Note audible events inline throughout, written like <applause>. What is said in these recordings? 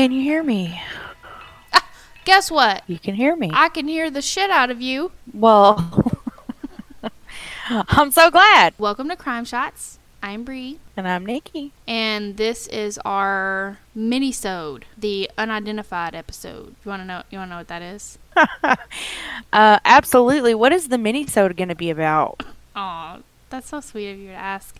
Can you hear me? <laughs> Guess what? You can hear me. I can hear the shit out of you. well, <laughs> I'm so glad. Welcome to Crime Shots. I'm Bree, And I'm Nikki. and this is our mini-sode, the unidentified episode. You want to know? You want to know what that is? <laughs> Uh, absolutely. What is the mini-sode going to be about? Aw, that's so sweet of you to ask.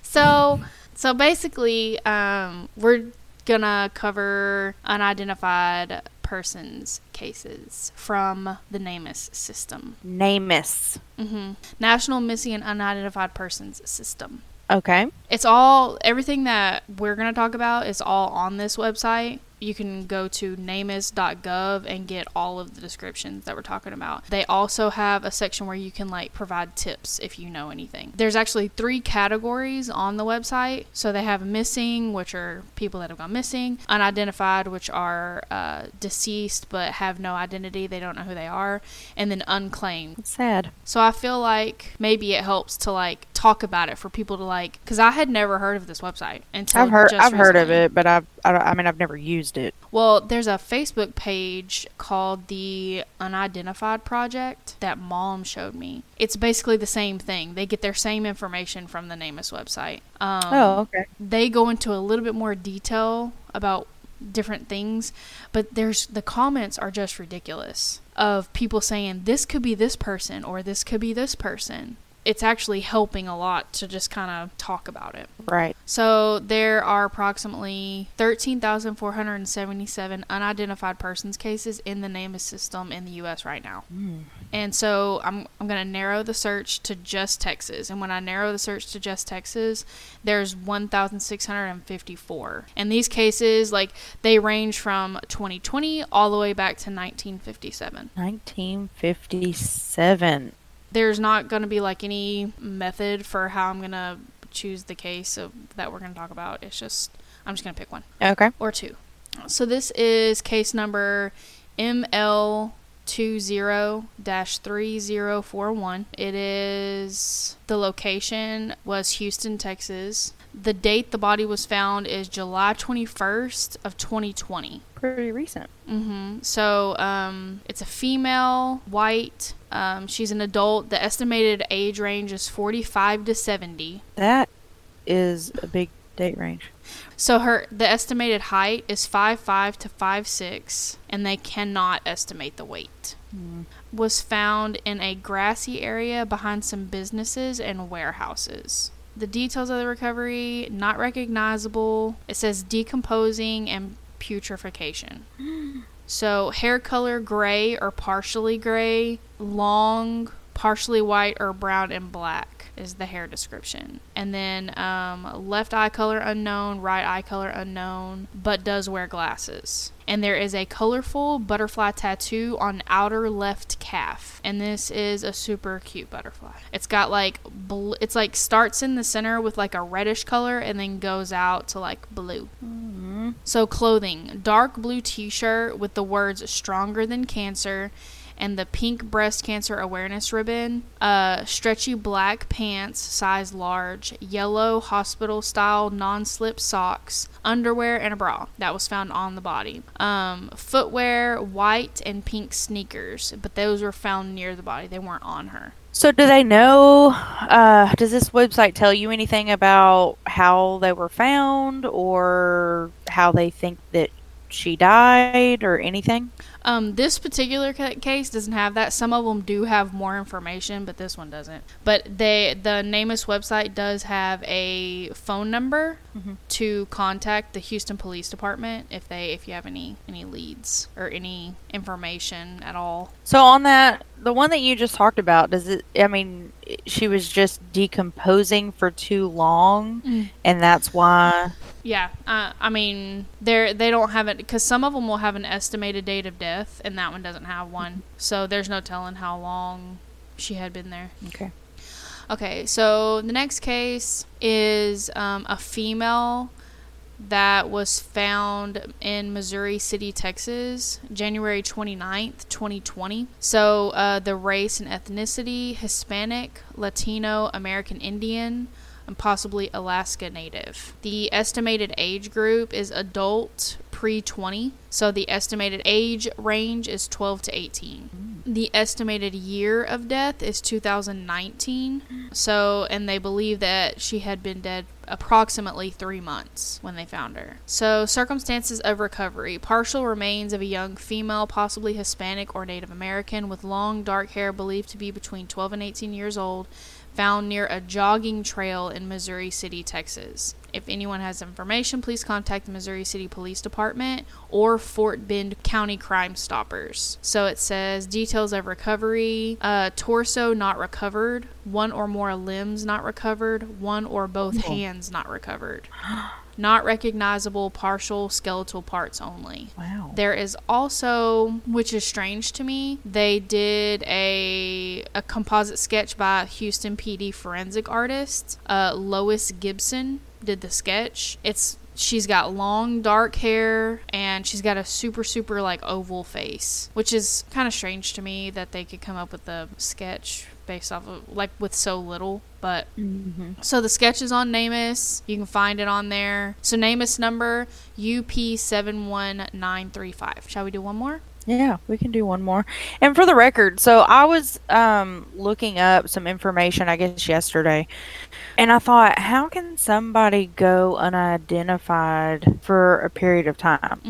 So, so basically, um, we're gonna cover unidentified persons cases from the NamUs system, NamUs. hmm National Missing and Unidentified Persons System. Okay. It's all everything that we're to talk about is all on this website. You can go to namus.gov and get all of the descriptions that we're talking about. They also have a section where you can like provide tips if you know anything. There's actually three categories on the website. So they have missing, which are people that have gone missing, unidentified, which are uh, deceased but have no identity, they don't know who they are, and then unclaimed. It's sad. So I feel like maybe it helps to like talk about it for people to like because I had never heard of this website until I've heard I've heard of it, but I've I, I mean I've never used it. Well, there's a Facebook page called the Unidentified Project that mom showed me. It's basically the same thing. They get their same information from the NamUs website. Um, oh, okay. they go into a little bit more detail about different things, but there's the comments are just ridiculous of people saying this could be this person or this could be this person. It's actually helping a lot to just kind of talk about it. Right. So there are approximately 13,477 unidentified persons cases in the NamUs system in the U.S. right now. Hmm. And so I'm, I'm going to narrow the search to just Texas. And when I narrow the search to just Texas, there's 1,654. And these cases, like, they range from 2020 all the way back to 1957 1957. There's not going to be like any method for how I'm going to choose the case of, that we're going to talk about. It's just I'm just going to pick one Okay. or two. So this is case number ML20-3041. It is the location was Houston, Texas. The date the body was found is July 21st of 2020. Pretty recent. hmm So um, it's a female, white. Um, she's an adult. The estimated age range is 45 to 70. That is a big date range. So her the estimated height is 5'5 to 5'6, and they cannot estimate the weight. Was found in a grassy area behind some businesses and warehouses. The details of the recovery not recognizable. It says decomposing and putrefaction. <gasps> So hair color gray or partially gray, long, partially white or brown and black is the hair description. And then um, left eye color unknown, right eye color unknown, but does wear glasses. And there is a colorful butterfly tattoo on outer left calf. And this is a super cute butterfly. It's got like bl- it's like starts in the center with like a reddish color and then goes out to like blue. So clothing, dark blue t-shirt with the words stronger than cancer and the pink breast cancer awareness ribbon, uh, stretchy black pants, size large, yellow hospital style non slip socks, underwear, and a bra that was found on the body. Um, footwear, white and pink sneakers, but those were found near the body. They weren't on her. So, do they know? Uh, does this website tell you anything about how they were found or how they think that she died or anything? Um, this particular case doesn't have that. Some of them do have more information, but this one doesn't. But they, the NamUs website does have a phone number Mm-hmm. to contact the Houston Police Department if they, if you have any any leads or any information at all. So on that, the one that you just talked about, does it? I mean, she was just decomposing for too long, Mm. and that's why. Yeah, uh, I mean, they're they don't have it because some of them will have an estimated date of death, and that one doesn't have one. So there's no telling how long she had been there. Okay. Okay, so the next case is um, a female that was found in Missouri City, Texas, January 29th, 2020. So uh, the race and ethnicity Hispanic, Latino, American Indian, and possibly Alaska Native. The estimated age group is adult pre 20, so the estimated age range is 12 to 18. The estimated year of death is 2019. So, and they believe that she had been dead approximately three months when they found her. So, circumstances of recovery partial remains of a young female, possibly Hispanic or Native American, with long dark hair believed to be between 12 and 18 years old, found near a jogging trail in Missouri City, Texas. If anyone has information, please contact the Missouri City Police Department or Fort Bend County Crime Stoppers. So it says details of recovery uh, torso not recovered, one or more limbs not recovered, one or both hands not recovered. <gasps> Not recognizable partial skeletal parts only. Wow. There is also, which is strange to me, they did a a composite sketch by Houston PD forensic artist uh, Lois Gibson did the sketch. It's she's got long dark hair and she's got a super super like oval face, which is kind of strange to me that they could come up with a sketch based off of like with so little, but mm-hmm. so the sketch is on NamUs. You can find it on there. So NamUs number UP71935. Shall we do one more? Yeah, we can do one more. And for the record, so I was um, looking up some information, I guess, yesterday, and I thought, how can somebody go unidentified for a period of time?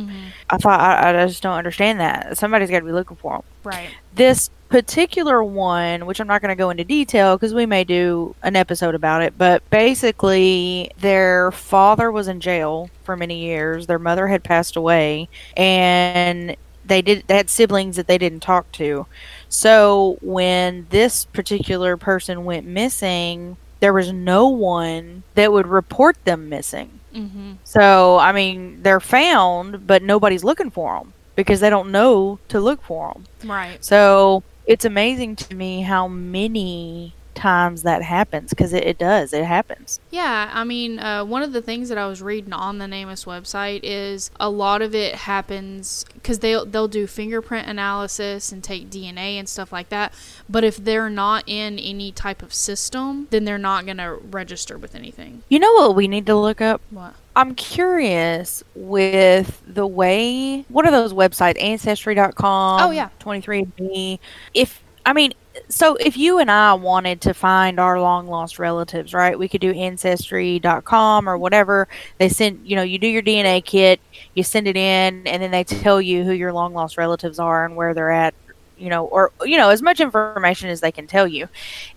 I thought, I, I just don't understand that. Somebody's got to be looking for them. Right. This particular one, which I'm not going to go into detail because we may do an episode about it, but basically, their father was in jail for many years. Their mother had passed away, and they did they had siblings that they didn't talk to. So when this particular person went missing, there was no one that would report them missing. Mm-hmm. So I mean, they're found, but nobody's looking for them because they don't know to look for them. Right. So it's amazing to me how many times that happens because it, it does. It happens. Yeah, I mean, uh, one of the things that I was reading on the NamUs website is a lot of it happens because they'll they'll do fingerprint analysis and take DNA and stuff like that. But if they're not in any type of system, then they're not gonna register with anything. You know what we need to look up? What? I'm curious with the way what are those websites? Ancestry.com. Oh, yeah. 23andMe. If I mean, so if you and I wanted to find our long lost relatives, right? We could do ancestry.com or whatever. They send, you know, you do your DNA kit, you send it in, and then they tell you who your long lost relatives are and where they're at, you know, or you know, as much information as they can tell you.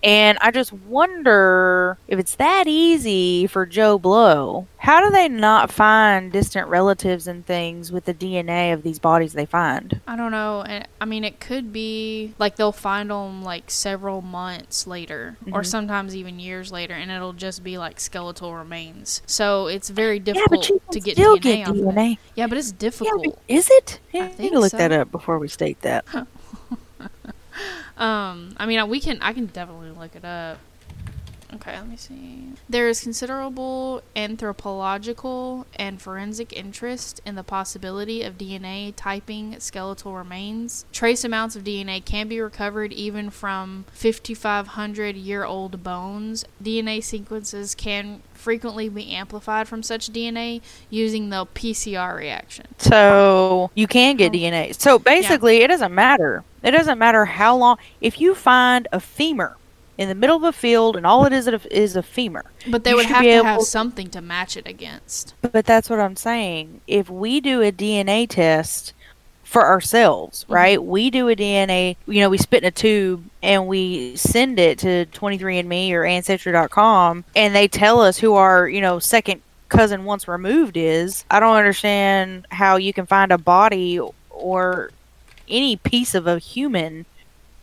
And I just wonder if it's that easy for Joe Blow. How do they not find distant relatives and things with the DNA of these bodies they find? I don't know. And I mean, it could be like they'll find them like several months later, or Mhm. sometimes even years later, and it'll just be like skeletal remains. So it's very difficult can to get DNA get off of it. DNA. Yeah, but it's Yeah, difficult. but is it? I I need to look so. that up before we state that. <laughs> Um, I mean, we can. I can definitely look it up. Okay, let me see. There is considerable anthropological and forensic interest in the possibility of DNA typing skeletal remains. Trace amounts of DNA can be recovered even from 5,500 year old bones. DNA sequences can frequently be amplified from such DNA using the PCR reaction. So you can get Oh. DNA. So basically, it doesn't matter. It doesn't matter how long. If you find a femur in the middle of a field, and all it is is a femur. But they would have to have something to match it against. But that's what I'm saying. If we do a DNA test for ourselves, Mm-hmm. right? We do a DNA, you know, we spit in a tube and we send it to 23andMe or Ancestry.com and they tell us who our, you know, second cousin once removed is. I don't understand how you can find a body or any piece of a human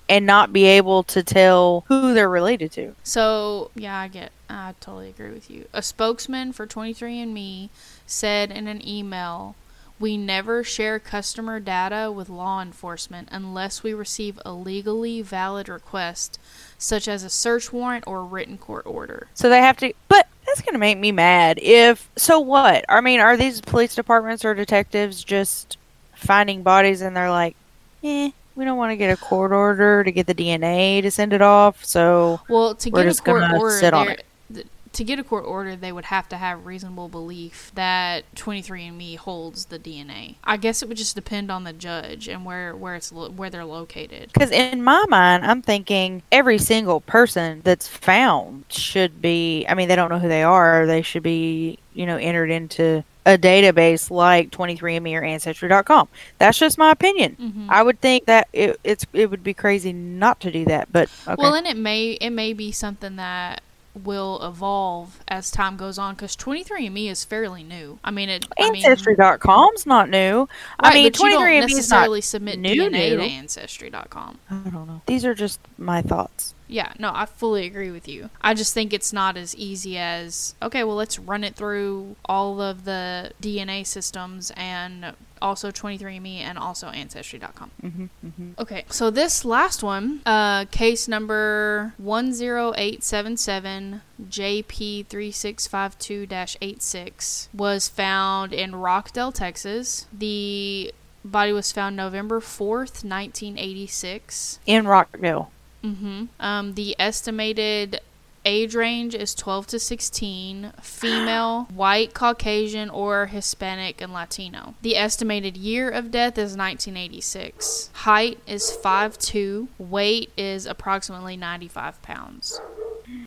and not be able to tell who they're related to. So, yeah, I get I totally agree with you. A spokesman for 23andme said in an email, "We never share customer data with law enforcement unless we receive a legally valid request, such as a search warrant or a written court order." So they have to, but that's going to make me mad. If so, what? I mean, are these police departments or detectives just finding bodies and they're like, eh, we don't want to get a court order to get the DNA to send it off. So Well, to We're get a just court order, sit on there- th- to get a court order, they would have to have reasonable belief that 23andMe holds the DNA. I guess it would just depend on the judge and where where it's lo- where they're located. because in my mind, I'm thinking every single person that's found should be. I mean, they don't know who they are. They should be, you know, entered into a database like 23andMe or Ancestry.com. That's just my opinion. Mhm. I would think that it, it's it would be crazy not to do that, but okay. Well, and it may it may be something that will evolve as time goes on because 23andMe is fairly new. I mean, it. I mean, Ancestry.com's not new. I right, mean, but you don't 23andMe is not. necessarily submit new, DNA new. to Ancestry.com. I don't know. These are just my thoughts. Yeah, no, I fully agree with you. I just think it's not as easy as okay, well, let's run it through all of the DNA systems and also 23andMe and also Ancestry.com. hmm hmm Okay, so this last one, uh, case number 10877 JP3652 86, was found in Rockdale, Texas. The body was found November 4th, 1986. In Rockville. Mm-hmm. Um, the estimated age range is 12 to 16, female, <gasps> white, Caucasian, or Hispanic and Latino. The estimated year of death is 1986. Height is 5'2", weight is approximately 95 pounds.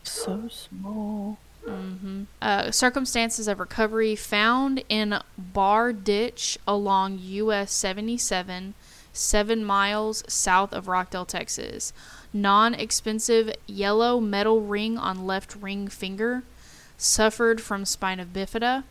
So small. hmm Uh, circumstances of recovery found in Bar Ditch along US 77, seven miles south of Rockdale, Texas. Non expensive yellow metal ring on left ring finger. Suffered from spina bifida.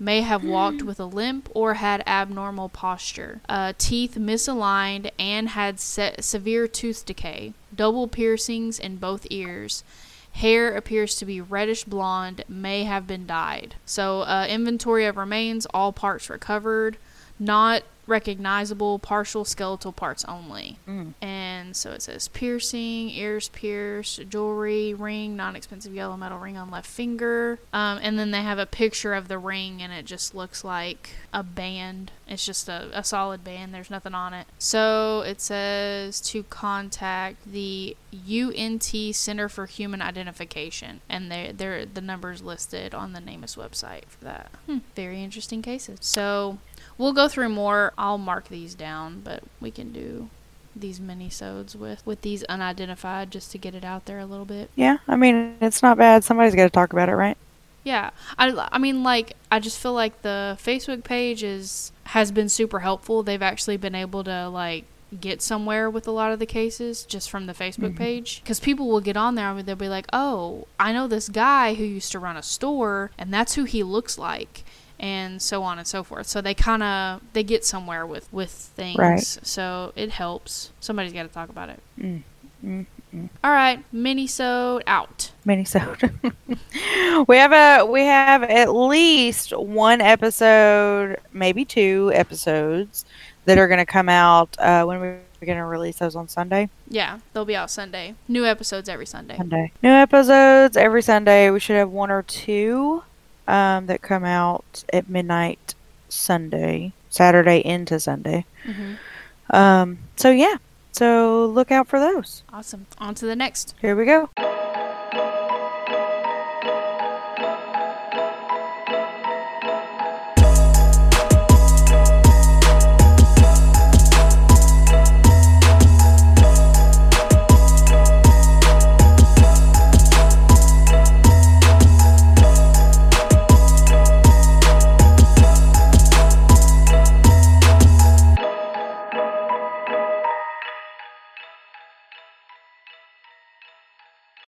May have walked with a limp or had abnormal posture. Uh, teeth misaligned and had se- severe tooth decay. Double piercings in both ears. Hair appears to be reddish blonde, may have been dyed. So, uh, inventory of remains, all parts recovered, not recognizable, partial skeletal parts only. Mm. And so it says piercing, ears pierced, jewelry, ring, non expensive yellow metal ring on left finger. Um, and then they have a picture of the ring, and it just looks like a band. It's just a, a solid band, there's nothing on it. So it says to contact the UNT Center for Human Identification, and they're, they're, the numbers listed on the NamUs website for that. Hmm, very interesting cases. So we'll go through more. I'll mark these down, but we can do these mini-sodes with with these unidentified just to get it out there a little bit. Yeah, I mean, it's not bad. Somebody's got to talk about it, right? Yeah, I, I mean like I just feel like the Facebook page is has been super helpful. They've actually been able to like get somewhere with a lot of the cases just from the Facebook mm-hmm. page because people will get on there and they'll be like, "Oh, I know this guy who used to run a store, and that's who he looks like." And so on and so forth. So they kind of they get somewhere with with things. Right. So it helps. Somebody's got to talk about it. Mm, mm, All right, mini so out. Minnesota. <laughs> we have a we have at least one episode, maybe two episodes that are going to come out uh, when we're going to release those on Sunday. Yeah, they'll be out Sunday. New episodes every Sunday. Sunday. New episodes every Sunday. We should have one or two um, that come out at midnight Sunday, Saturday into Sunday. hmm Um, so yeah, so look out for those. Awesome. On to the next. Here we go.